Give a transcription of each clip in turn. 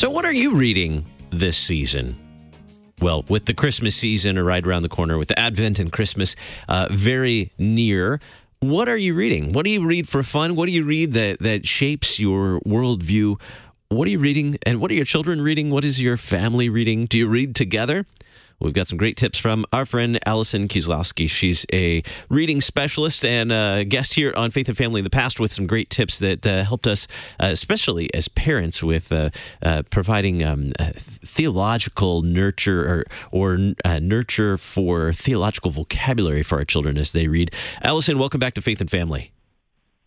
So, what are you reading this season? Well, with the Christmas season or right around the corner, with the Advent and Christmas uh, very near, what are you reading? What do you read for fun? What do you read that that shapes your worldview? What are you reading, and what are your children reading? What is your family reading? Do you read together? We've got some great tips from our friend Allison Kieslowski. She's a reading specialist and a guest here on Faith and Family in the past with some great tips that uh, helped us, uh, especially as parents, with uh, uh providing um, uh, theological nurture or, or uh, nurture for theological vocabulary for our children as they read. Allison, welcome back to Faith and Family.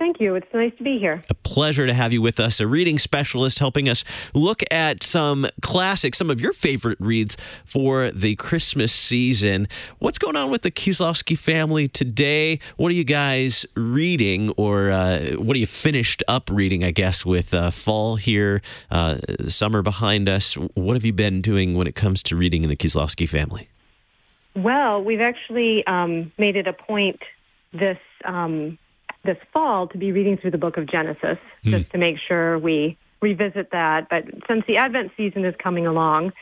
Thank you. It's nice to be here. A pleasure to have you with us, a reading specialist helping us look at some classics, some of your favorite reads for the Christmas season. What's going on with the Kieslowski family today? What are you guys reading, or uh, what are you finished up reading, I guess, with uh, fall here, uh, summer behind us? What have you been doing when it comes to reading in the Kieslowski family? Well, we've actually um, made it a point this. Um, this fall to be reading through the book of Genesis mm. just to make sure we revisit that. But since the Advent season is coming along,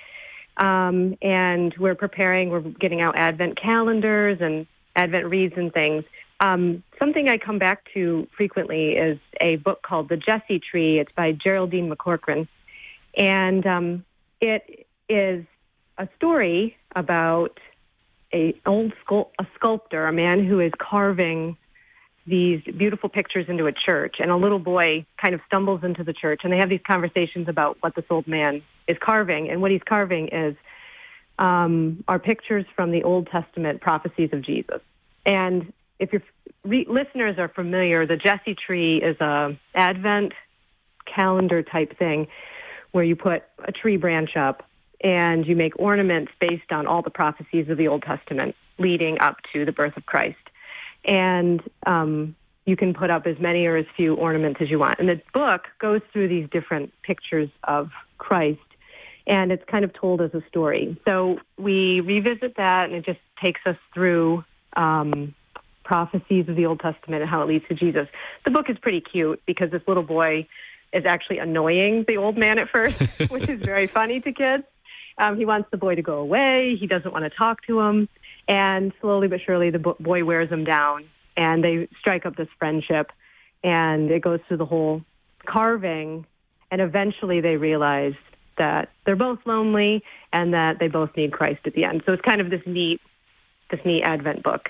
um, and we're preparing, we're getting out Advent calendars and Advent reads and things. Um, something I come back to frequently is a book called The Jesse Tree. It's by Geraldine McCaughrean, and um, it is a story about a old sculpt- a sculptor, a man who is carving these beautiful pictures into a church, and a little boy kind of stumbles into the church, and they have these conversations about what this old man is carving, and what he's carving is um, are pictures from the Old Testament prophecies of Jesus. And if your re- listeners are familiar, the Jesse tree is a Advent calendar type thing where you put a tree branch up and you make ornaments based on all the prophecies of the Old Testament leading up to the birth of Christ and um, you can put up as many or as few ornaments as you want. And the book goes through these different pictures of Christ, and it's kind of told as a story. So we revisit that, and it just takes us through um, prophecies of the Old Testament and how it leads to Jesus. The book is pretty cute because this little boy is actually annoying the old man at first, which is very funny to kids. Um, he wants the boy to go away. He doesn't want to talk to him. And slowly but surely, the boy wears him down, and they strike up this friendship. And it goes through the whole carving, and eventually they realize that they're both lonely and that they both need Christ at the end. So it's kind of this neat, this neat Advent book.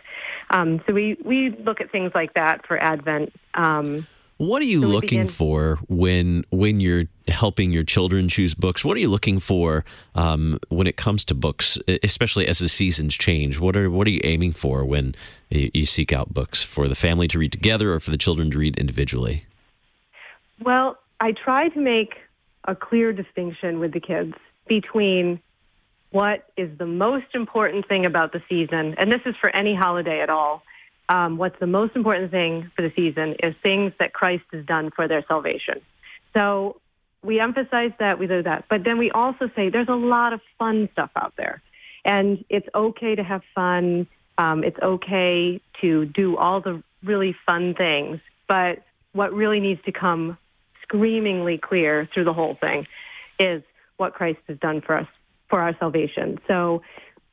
Um, so we we look at things like that for Advent. Um, what are you so looking for when when you're helping your children choose books? What are you looking for um, when it comes to books, especially as the seasons change? What are what are you aiming for when you seek out books for the family to read together or for the children to read individually? Well, I try to make a clear distinction with the kids between what is the most important thing about the season, and this is for any holiday at all, um, what's the most important thing for the season is things that Christ has done for their salvation. So we emphasize that, we do that. But then we also say there's a lot of fun stuff out there. And it's okay to have fun. Um, it's okay to do all the really fun things. But what really needs to come screamingly clear through the whole thing is what Christ has done for us for our salvation. So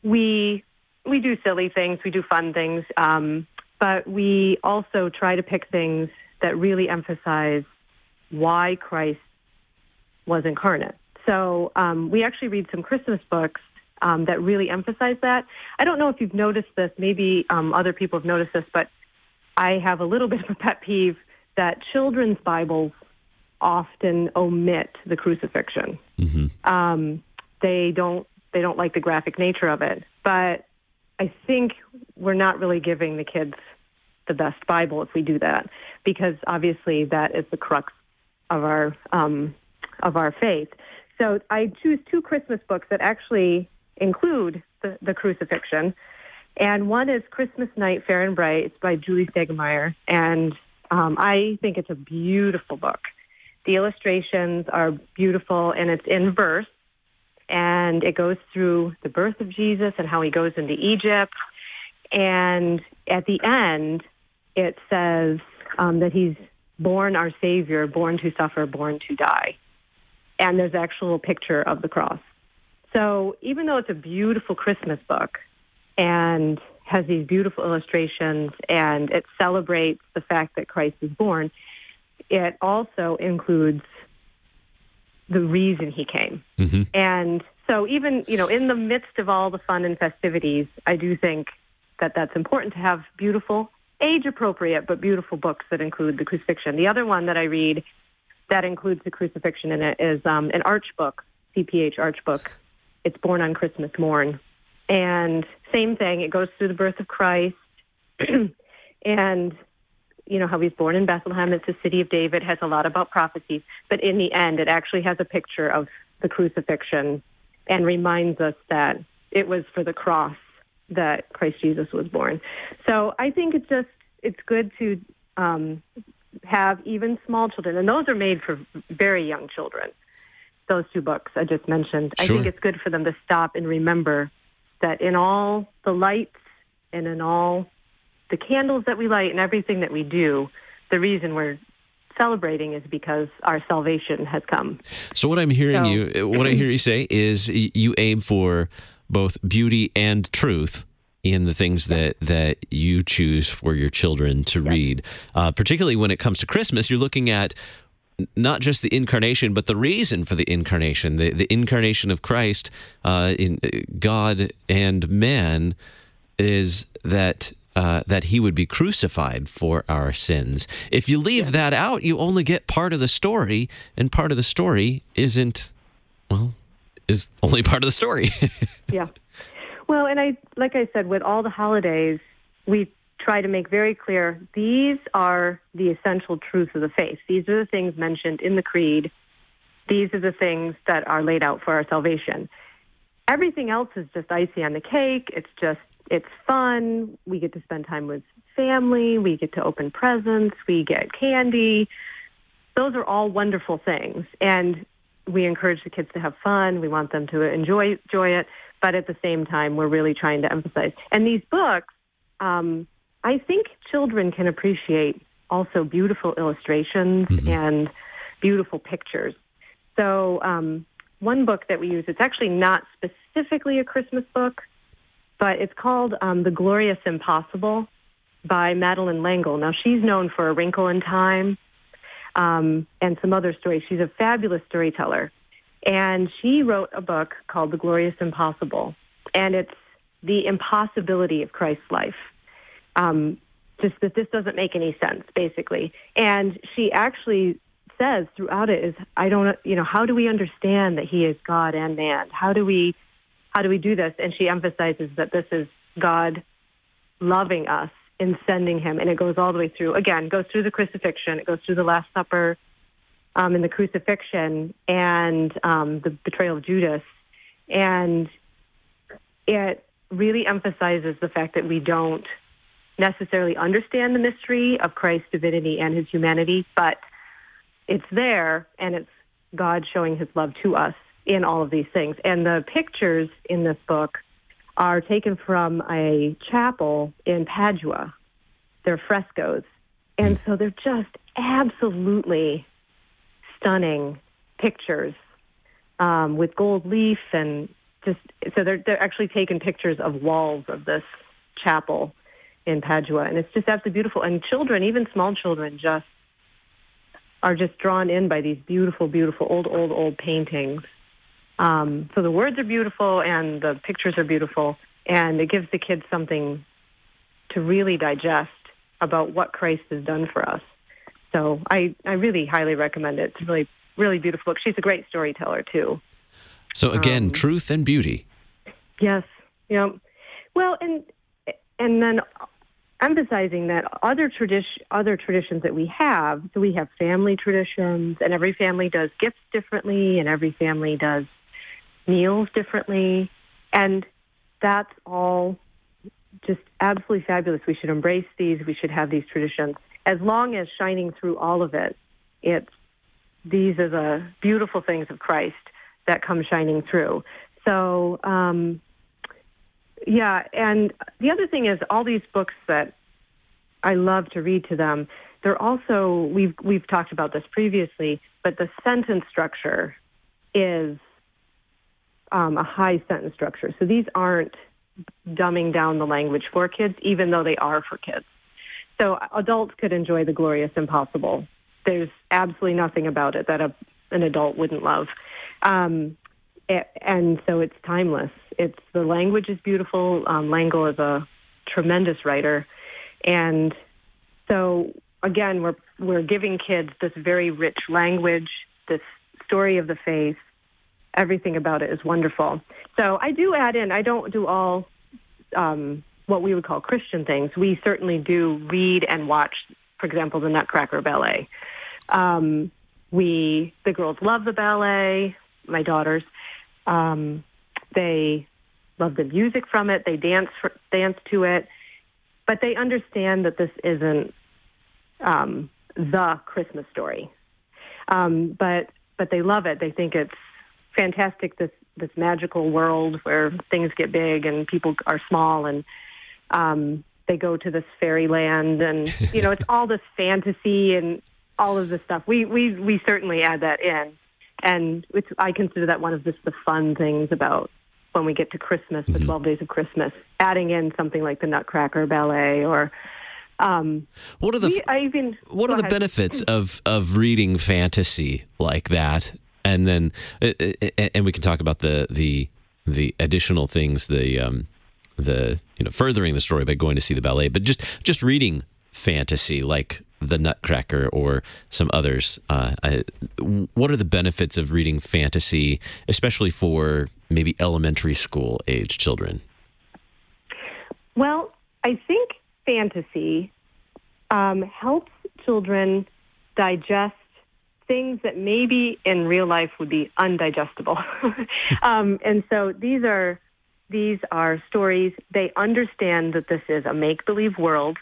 we we do silly things, we do fun things. Um, but we also try to pick things that really emphasize why Christ was incarnate. So um, we actually read some Christmas books um, that really emphasize that. I don't know if you've noticed this. Maybe um, other people have noticed this, but I have a little bit of a pet peeve that children's Bibles often omit the crucifixion. Mm-hmm. Um, they don't they don't like the graphic nature of it, but I think we're not really giving the kids the best Bible if we do that, because obviously that is the crux of our um, of our faith. So I choose two Christmas books that actually include the, the crucifixion, and one is Christmas Night, Fair and Bright. It's by Julie Stiegemeyer, and um, I think it's a beautiful book. The illustrations are beautiful, and it's in verse, and it goes through the birth of Jesus and how he goes into Egypt. And at the end, it says um, that he's born our Savior, born to suffer, born to die. and there's an actual picture of the cross. So even though it's a beautiful Christmas book and has these beautiful illustrations and it celebrates the fact that Christ is born, it also includes the reason he came. Mm-hmm. And so even, you know, in the midst of all the fun and festivities, I do think that that's important to have beautiful, age appropriate, but beautiful books that include the crucifixion. The other one that I read that includes the crucifixion in it is um, an arch book, CPH arch book. It's born on Christmas morn. And same thing, it goes through the birth of Christ and you know how he's born in Bethlehem. It's the city of David, has a lot about prophecies, but in the end, it actually has a picture of the crucifixion and reminds us that it was for the cross that Christ Jesus was born. So I think it's just it's good to um, have even small children, and those are made for very young children. Those two books I just mentioned. Sure. I think it's good for them to stop and remember that in all the lights and in all the candles that we light and everything that we do, the reason we're celebrating is because our salvation has come. So what I'm hearing So- you, what I hear you say is you aim for both beauty and truth in the things that that you choose for your children to read. Uh, particularly when it comes to Christmas, you're looking at not just the incarnation, but the reason for the incarnation, the the incarnation of Christ uh, in uh, God and man is that. Uh, that he would be crucified for our sins. If you leave that out, you only get part of the story, and part of the story isn't, well, is only part of the story. Yeah. Well, and I, like I said, with all the holidays, we try to make very clear these are the essential truths of the faith. These are the things mentioned in the creed. These are the things that are laid out for our salvation. Everything else is just icing on the cake. It's just, it's fun. We get to spend time with family. We get to open presents. We get candy. Those are all wonderful things. And we encourage the kids to have fun. We want them to enjoy enjoy it, but at the same time, we're really trying to emphasize. And these books, um, I think children can appreciate also beautiful illustrations and beautiful pictures. So um, one book that we use, it's actually not specifically a Christmas book, but it's called um, The Glorious Impossible by Madeleine L'Engle. Now she's known for A Wrinkle in Time um, and some other stories. She's a fabulous storyteller. And she wrote a book called The Glorious Impossible. And it's the impossibility of Christ's life. Um, just that this doesn't make any sense, basically. And she actually says throughout it is, I don't, you know, how do we understand that he is God and man? How do we, how do we do this? And she emphasizes that this is God loving us in sending him. And it goes all the way through, again, goes through the crucifixion, it goes through the Last Supper, um, and the crucifixion, and um, the betrayal of Judas. And it really emphasizes the fact that we don't necessarily understand the mystery of Christ's divinity and his humanity, but it's there and it's God showing his love to us in all of these things. And the pictures in this book are taken from a chapel in Padua. They're frescoes. And so they're just absolutely stunning pictures um, with gold leaf and just so they're they're actually taking pictures of walls of this chapel in Padua, and it's just absolutely beautiful. And children, even small children, just are just drawn in by these beautiful, beautiful old, old, old paintings. Um, so the words are beautiful and the pictures are beautiful, and it gives the kids something to really digest about what Christ has done for us. So I, I really highly recommend it. It's a really, really beautiful book. She's a great storyteller too. so again, Um, truth and beauty. Yes. Yeah. Well, and and then emphasizing that other tradition, other traditions that we have. So we have family traditions, and every family does gifts differently, and every family does meals differently, and that's all just absolutely fabulous. We should embrace these. We should have these traditions. As long as shining through all of it, it's these are the beautiful things of Christ that come shining through. So, um, yeah, and the other thing is all these books that I love to read to them. They're also we've we've talked about this previously, but the sentence structure is um, a high sentence structure. So these aren't dumbing down the language for kids, even though they are for kids. So adults could enjoy the glorious impossible. There's absolutely nothing about it that a, an adult wouldn't love. Um, and so it's timeless. It's the language is beautiful. Um, L'Engle is a tremendous writer, and so again, we're we're giving kids this very rich language, this story of the faith. Everything about it is wonderful. So I do add in. I don't do all um, what we would call Christian things. We certainly do read and watch, for example, the Nutcracker Ballet. Um, we the girls love the ballet. My daughters, um, they love the music from it. They dance for, dance to it, but they understand that this isn't um, the Christmas story. Um, but but they love it. They think it's fantastic. This this magical world where things get big and people are small and um, they go to this fairyland and you know it's all this fantasy and all of this stuff. We we we certainly add that in, and it's, I consider that one of just the fun things about when we get to Christmas, the mm-hmm. 12 days of Christmas, adding in something like the Nutcracker Ballet or um, what are the we, even, what are the benefits of of reading fantasy like that? And then uh, uh, and we can talk about the the the additional things the um, the you know furthering the story by going to see the ballet, but just just reading fantasy like the Nutcracker or some others. Uh, I, what are the benefits of reading fantasy, especially for maybe elementary school age children? Well, I think fantasy um, helps children digest things that maybe in real life would be undigestible. um, and so these are these are stories. They understand that this is a make believe world.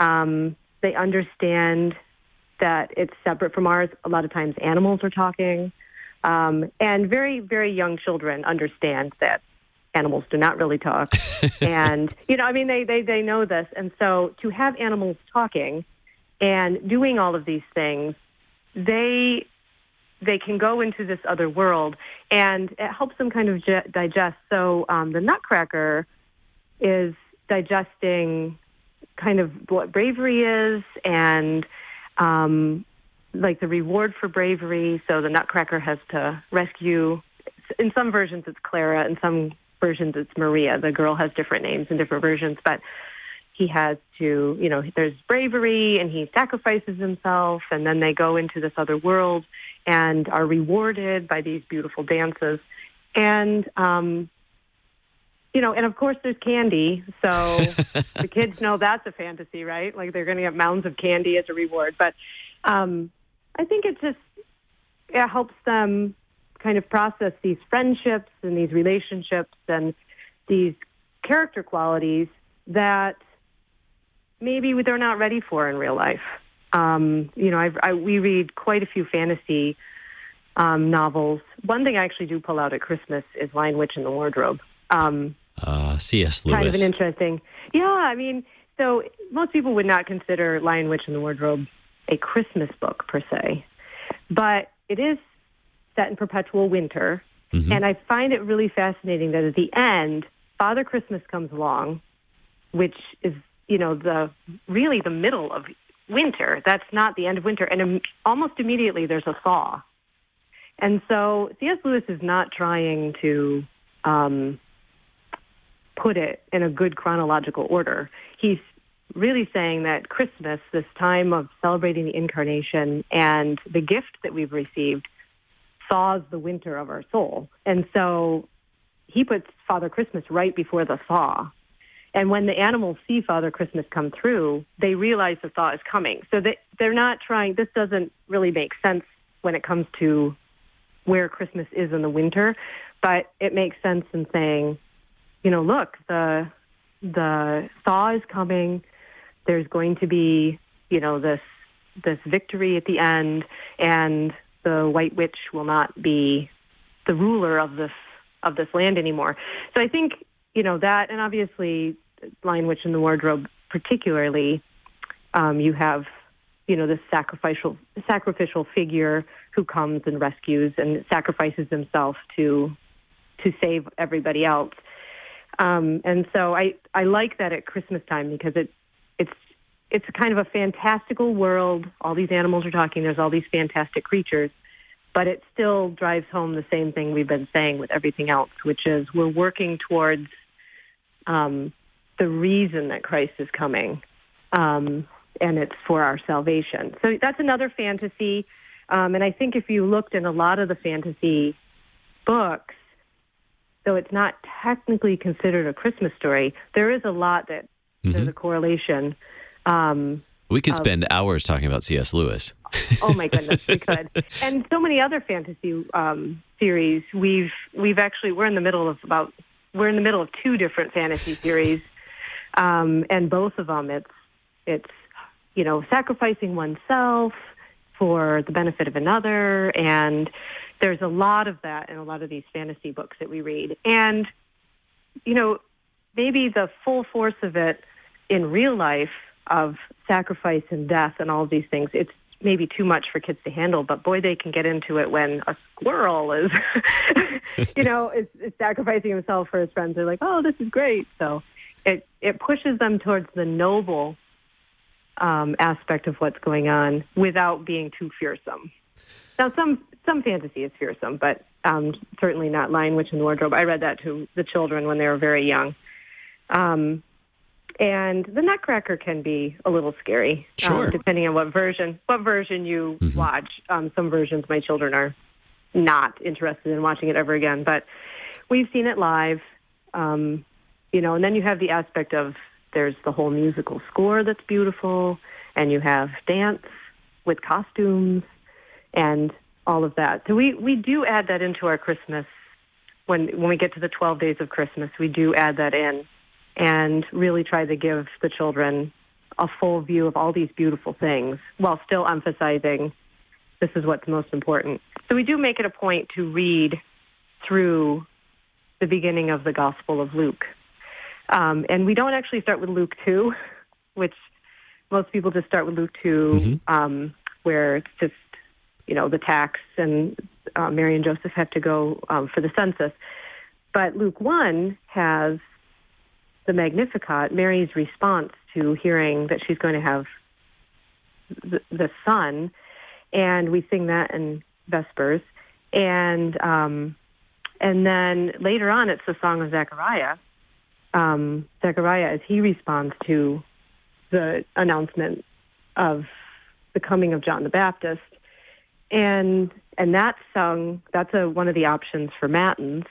Um, they understand that it's separate from ours. A lot of times animals are talking. Um, and very, very young children understand that animals do not really talk. and, you know, I mean, they, they, they know this. And so to have animals talking and doing all of these things, they, they can go into this other world and it helps them kind of digest. So um, the Nutcracker is digesting kind of what bravery is and um, like the reward for bravery. So the Nutcracker has to rescue. In some versions, it's Clara. In some versions, it's Maria. The girl has different names in different versions, but he has to, you know, there's bravery and he sacrifices himself, and then they go into this other world and are rewarded by these beautiful dances. And um, you know, and of course there's candy. So the kids know that's a fantasy, right? Like they're going to get mounds of candy as a reward. But um, I think it just it helps them kind of process these friendships and these relationships and these character qualities that maybe they're not ready for in real life. Um, you know, I've, I, we read quite a few fantasy um, novels. One thing I actually do pull out at Christmas is Lion Witch in the Wardrobe. Um, uh, C.S. Lewis. Kind of an interesting. Yeah, I mean, so most people would not consider Lion Witch in the Wardrobe a Christmas book per se, but it is set in perpetual winter. Mm-hmm. And I find it really fascinating that at the end, Father Christmas comes along, which is, you know, the really the middle of winter. That's not the end of winter. And almost immediately there's a thaw. And so C.S. Lewis is not trying to um, put it in a good chronological order. He's really saying that Christmas, this time of celebrating the incarnation and the gift that we've received, thaws the winter of our soul. And so he puts Father Christmas right before the thaw. And when the animals see Father Christmas come through, they realize the thaw is coming. So they, they're not trying, this doesn't really make sense when it comes to where Christmas is in the winter, but it makes sense in saying you know, look, the the thaw is coming. There's going to be, you know, this this victory at the end, and the White Witch will not be the ruler of this of this land anymore. So I think, you know, that, and obviously, Lion Witch in the Wardrobe, particularly, um, you have, you know, this sacrificial sacrificial figure who comes and rescues and sacrifices himself to to save everybody else. Um, and so I, I like that at Christmas time because it it's it's kind of a fantastical world. All these animals are talking. There's all these fantastic creatures, but it still drives home the same thing we've been saying with everything else, which is we're working towards um, the reason that Christ is coming, um, and it's for our salvation. So that's another fantasy. Um, and I think if you looked in a lot of the fantasy books, though it's not technically considered a Christmas story, there is a lot that mm-hmm. there's a correlation. Um, we could spend hours talking about C.S. Lewis. oh my goodness, we could, and so many other fantasy um, series. We've we've actually we're in the middle of about we're in the middle of two different fantasy series, um, and both of them it's it's you know sacrificing oneself for the benefit of another, and there's a lot of that in a lot of these fantasy books that we read, and you know maybe the full force of it in real life of sacrifice and death and all these things, it's maybe too much for kids to handle, but boy, they can get into it when a squirrel is, you know, is, is sacrificing himself for his friends. They're like, oh, this is great. So it it pushes them towards the noble um, aspect of what's going on without being too fearsome. Now, some some fantasy is fearsome, but um, certainly not Lion, Witch, and the Wardrobe. I read that to the children when they were very young. Um, and the Nutcracker can be a little scary, um, sure. um, depending on what version what version you mm-hmm. watch. Um, some versions my children are not interested in watching it ever again, but we've seen it live. Um, you know, and then you have the aspect of there's the whole musical score that's beautiful, and you have dance with costumes and all of that. So we we do add that into our Christmas when when we get to the 12 days of Christmas. We do add that in and really try to give the children a full view of all these beautiful things while still emphasizing this is what's most important. So we do make it a point to read through the beginning of the Gospel of Luke. Um, and we don't actually start with Luke 2, which most people just start with Luke 2, mm-hmm. um, where it's just, you know, the tax and uh, Mary and Joseph have to go um, for the census. But Luke 1 has the Magnificat, Mary's response to hearing that she's going to have the, the son, and we sing that in Vespers, and um, and then later on, it's the song of Zechariah. Um, Zechariah, as he responds to the announcement of the coming of John the Baptist, and and that's sung. That's a, one of the options for matins,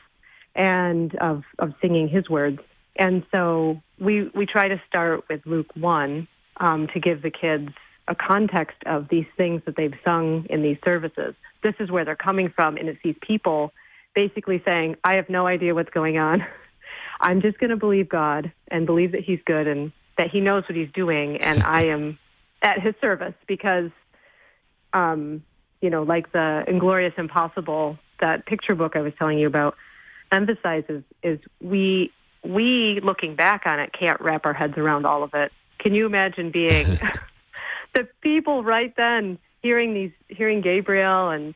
and of of singing his words and so we we try to start with Luke one um, to give the kids a context of these things that they've sung in these services. This is where they're coming from, and it's these people basically saying, "I have no idea what's going on. I'm just going to believe God and believe that He's good and that He knows what He's doing, and I am at His service because." Um, you know, like the Inglorious Impossible, that picture book I was telling you about, emphasizes is we we, looking back on it, can't wrap our heads around all of it. Can you imagine being the people right then hearing these, hearing Gabriel and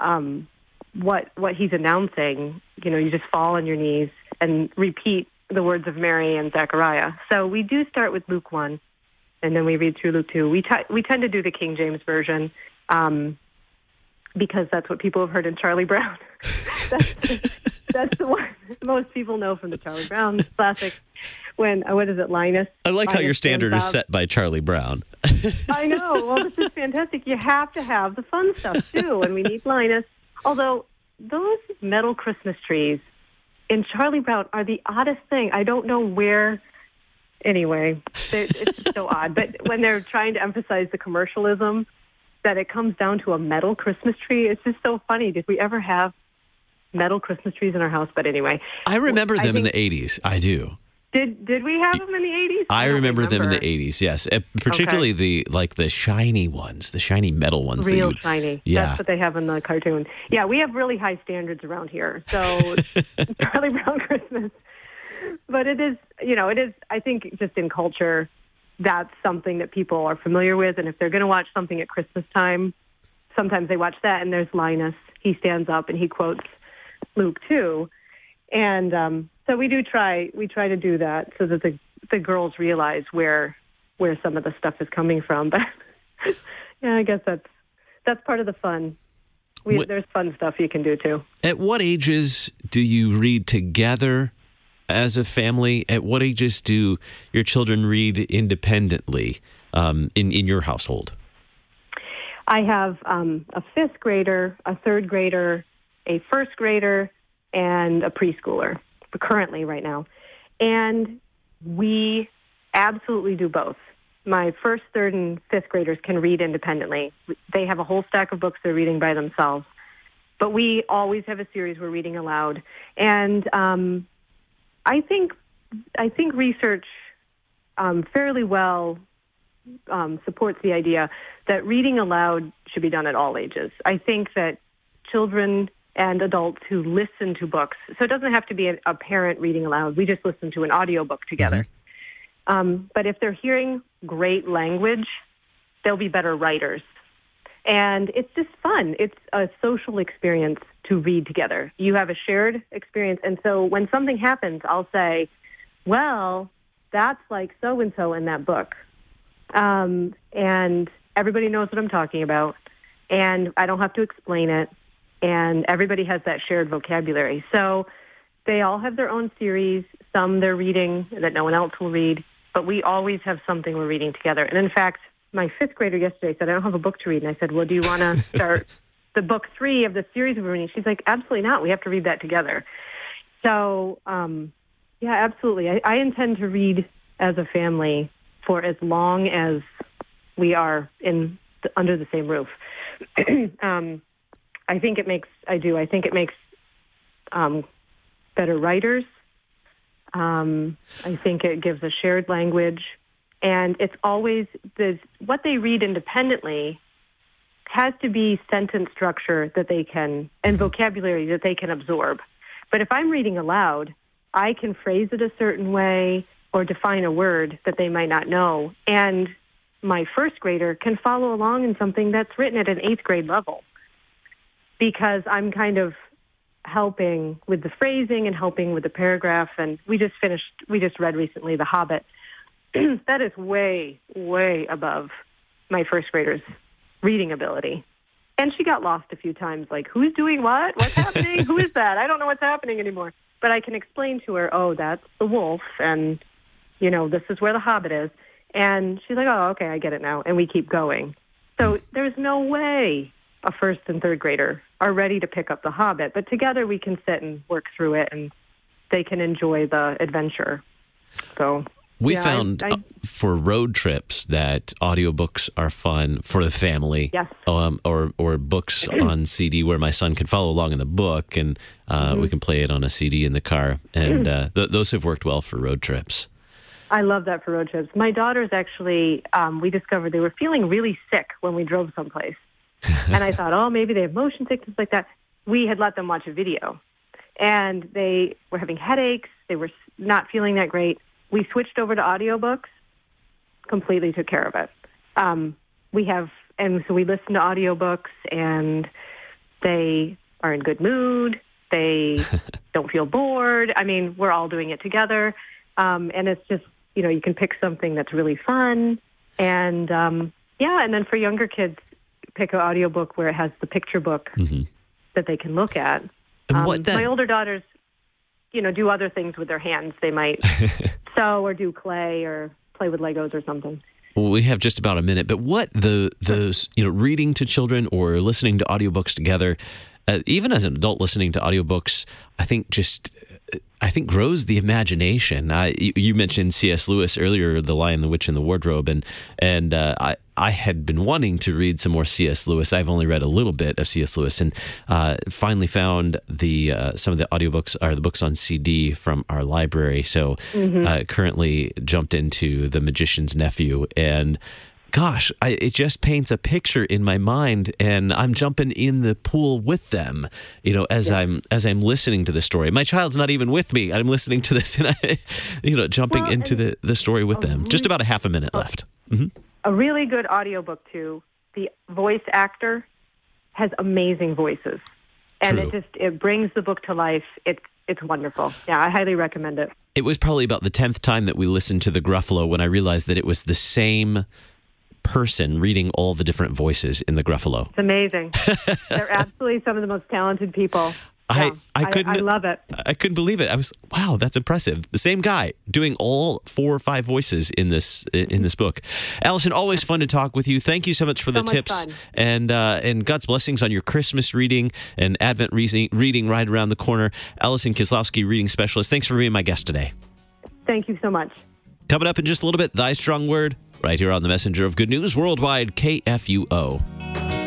um, what what he's announcing? You know, you just fall on your knees and repeat the words of Mary and Zechariah. So we do start with Luke one, and then we read through Luke two. We t- we tend to do the King James version. Um, because that's what people have heard in Charlie Brown. that's, that's the one most people know from the Charlie Brown classic. When uh, what is it, Linus? I like Linus how your standard is set by Charlie Brown. I know. Well, this is fantastic. You have to have the fun stuff too, and we need Linus. Although those metal Christmas trees in Charlie Brown are the oddest thing. I don't know where. Anyway, it's so odd. But when they're trying to emphasize the commercialism, that it comes down to a metal Christmas tree, it's just so funny. Did we ever have metal Christmas trees in our house. But anyway, I remember them I in the '80s. I do. Did did we have them in the '80s? I, I remember, remember, them in the '80s. Yes, uh, particularly okay. the like the shiny ones, the shiny metal ones. Real would, shiny. Yeah, that's what they have in the cartoon. Yeah, we have really high standards around here. So Charlie Brown Christmas, but it is you know it is I think just in culture that's something that people are familiar with. And if they're going to watch something at Christmas time, sometimes they watch that, and there's Linus. He stands up and he quotes Luke two, and um, so we do try we try to do that so that the the girls realize where where some of the stuff is coming from. But yeah, I guess that's that's part of the fun. We, What- there's fun stuff you can do too. At what ages do you read together as a family? At what ages do your children read independently um, in in your household? I have um, a fifth grader, a third grader, a first grader, and a preschooler currently right now. And we absolutely do both. My first, third, and fifth graders can read independently. They have a whole stack of books they're reading by themselves. But we always have a series we're reading aloud. And um, I think I think research um, fairly well um, supports the idea that reading aloud should be done at all ages. I think that children and adults who listen to books, so it doesn't have to be a, a parent reading aloud. We just listen to an audiobook together. Um, but if they're hearing great language, they'll be better writers. And it's just fun. It's a social experience to read together. You have a shared experience. And so when something happens, I'll say, well, that's like so and so in that book. Um, and everybody knows what I'm talking about. And I don't have to explain it. And everybody has that shared vocabulary. So they all have their own series. Some they're reading that no one else will read. But we always have something we're reading together. And in fact, my fifth grader yesterday said, I don't have a book to read. And I said, Well, do you want to start the book three of the series we're reading? She's like, Absolutely not. We have to read that together. So, um, yeah, absolutely. I, I intend to read as a family for as long as we are in the, under the same roof. um, I think it makes. I do. I think it makes um, better writers. Um, I think it gives a shared language, and it's always the what they read independently has to be sentence structure that they can and vocabulary that they can absorb. But if I'm reading aloud, I can phrase it a certain way or define a word that they might not know. And my first grader can follow along in something that's written at an eighth grade level because I'm kind of helping with the phrasing and helping with the paragraph. And we just finished, we just read recently The Hobbit. that is way, way above my first grader's reading ability. And she got lost a few times, like, who's doing what? What's happening? Who is that? I don't know what's happening anymore. But I can explain to her, oh, that's the wolf, and, you know, this is where the hobbit is. And she's like, oh, okay, I get it now. And we keep going. So there's no way a first and third grader are ready to pick up the hobbit, but together we can sit and work through it and they can enjoy the adventure. So We Yeah, found I- uh, for road trips that audiobooks are fun for the family. Yes. Um, or or books on CD where my son can follow along in the book and uh, Mm-hmm. we can play it on a CD in the car. And uh, th- those have worked well for road trips. I love that for road trips. My daughters actually, um, we discovered they were feeling really sick when we drove someplace. and I thought, oh, maybe they have motion sickness like that. We had let them watch a video. And they were having headaches. They were not feeling that great. We switched over to audiobooks, completely took care of it. Um, we have, and so we listen to audiobooks, and they are in good mood. They don't feel bored. I mean, we're all doing it together. Um, and it's just, you know, you can pick something that's really fun. And um, yeah, and then for younger kids, pick an audiobook where it has the picture book that they can look at. Um, that my older daughters, you know, do other things with their hands. They might sew or do clay or play with Legos or something. Well, we have just about a minute, but what the those you know reading to children or listening to audiobooks together, uh, even as an adult listening to audiobooks, I think just uh, I think grows the imagination. I, you, you mentioned C.S. Lewis earlier, The Lion, the Witch, and the Wardrobe, and and uh, I I had been wanting to read some more C.S. Lewis. I've only read a little bit of C.S. Lewis, and uh, finally found the uh, some of the audiobooks are the books on CD from our library. So uh, currently jumped into The Magician's Nephew and gosh, I, it just paints a picture in my mind, and I'm jumping in the pool with them. You know, as yeah. I'm as I'm listening to the story. My child's not even with me. I'm listening to this, and I, you know, jumping well, into the the story with them. Really, just about a half a minute left. Mm-hmm. A really good audiobook too. The voice actor has amazing voices, and True. it just it brings the book to life. It's it's wonderful. Yeah, I highly recommend it. It was probably about the tenth time that we listened to the Gruffalo when I realized that it was the same person reading all the different voices in the Gruffalo. It's amazing. They're absolutely some of the most talented people. I, I couldn't I, I, love it. I couldn't believe it. I was wow, that's impressive. The same guy doing all four or five voices in this in this book. Allison, always fun to talk with you. Thank you so much for so the tips fun. and uh, and God's blessings on your Christmas reading and Advent reading, reading right around the corner. Allison Kieslowski, reading specialist. Thanks for being my guest today. Thank you so much. Coming up in just a little bit, thy strong word right here on the Messenger of Good News Worldwide, KFUO.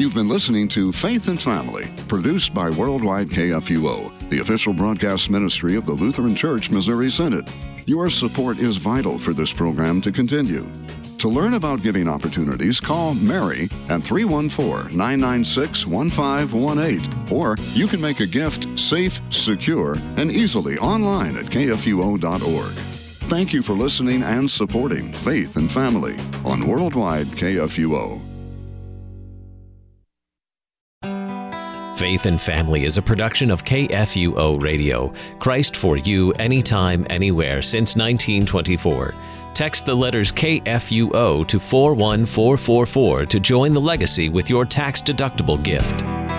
You've been listening to Faith and Family, produced by Worldwide KFUO, the official broadcast ministry of the Lutheran Church Missouri Synod. Your support is vital for this program to continue. To learn about giving opportunities, call Mary at 314 996 1518, or you can make a gift safe, secure, and easily online at kfuo.org. Thank you for listening and supporting Faith and Family on Worldwide KFUO. Faith and Family is a production of KFUO Radio, Christ for you, anytime, anywhere, since 1924. Text the letters KFUO to 41444 to join the legacy with your tax deductible gift.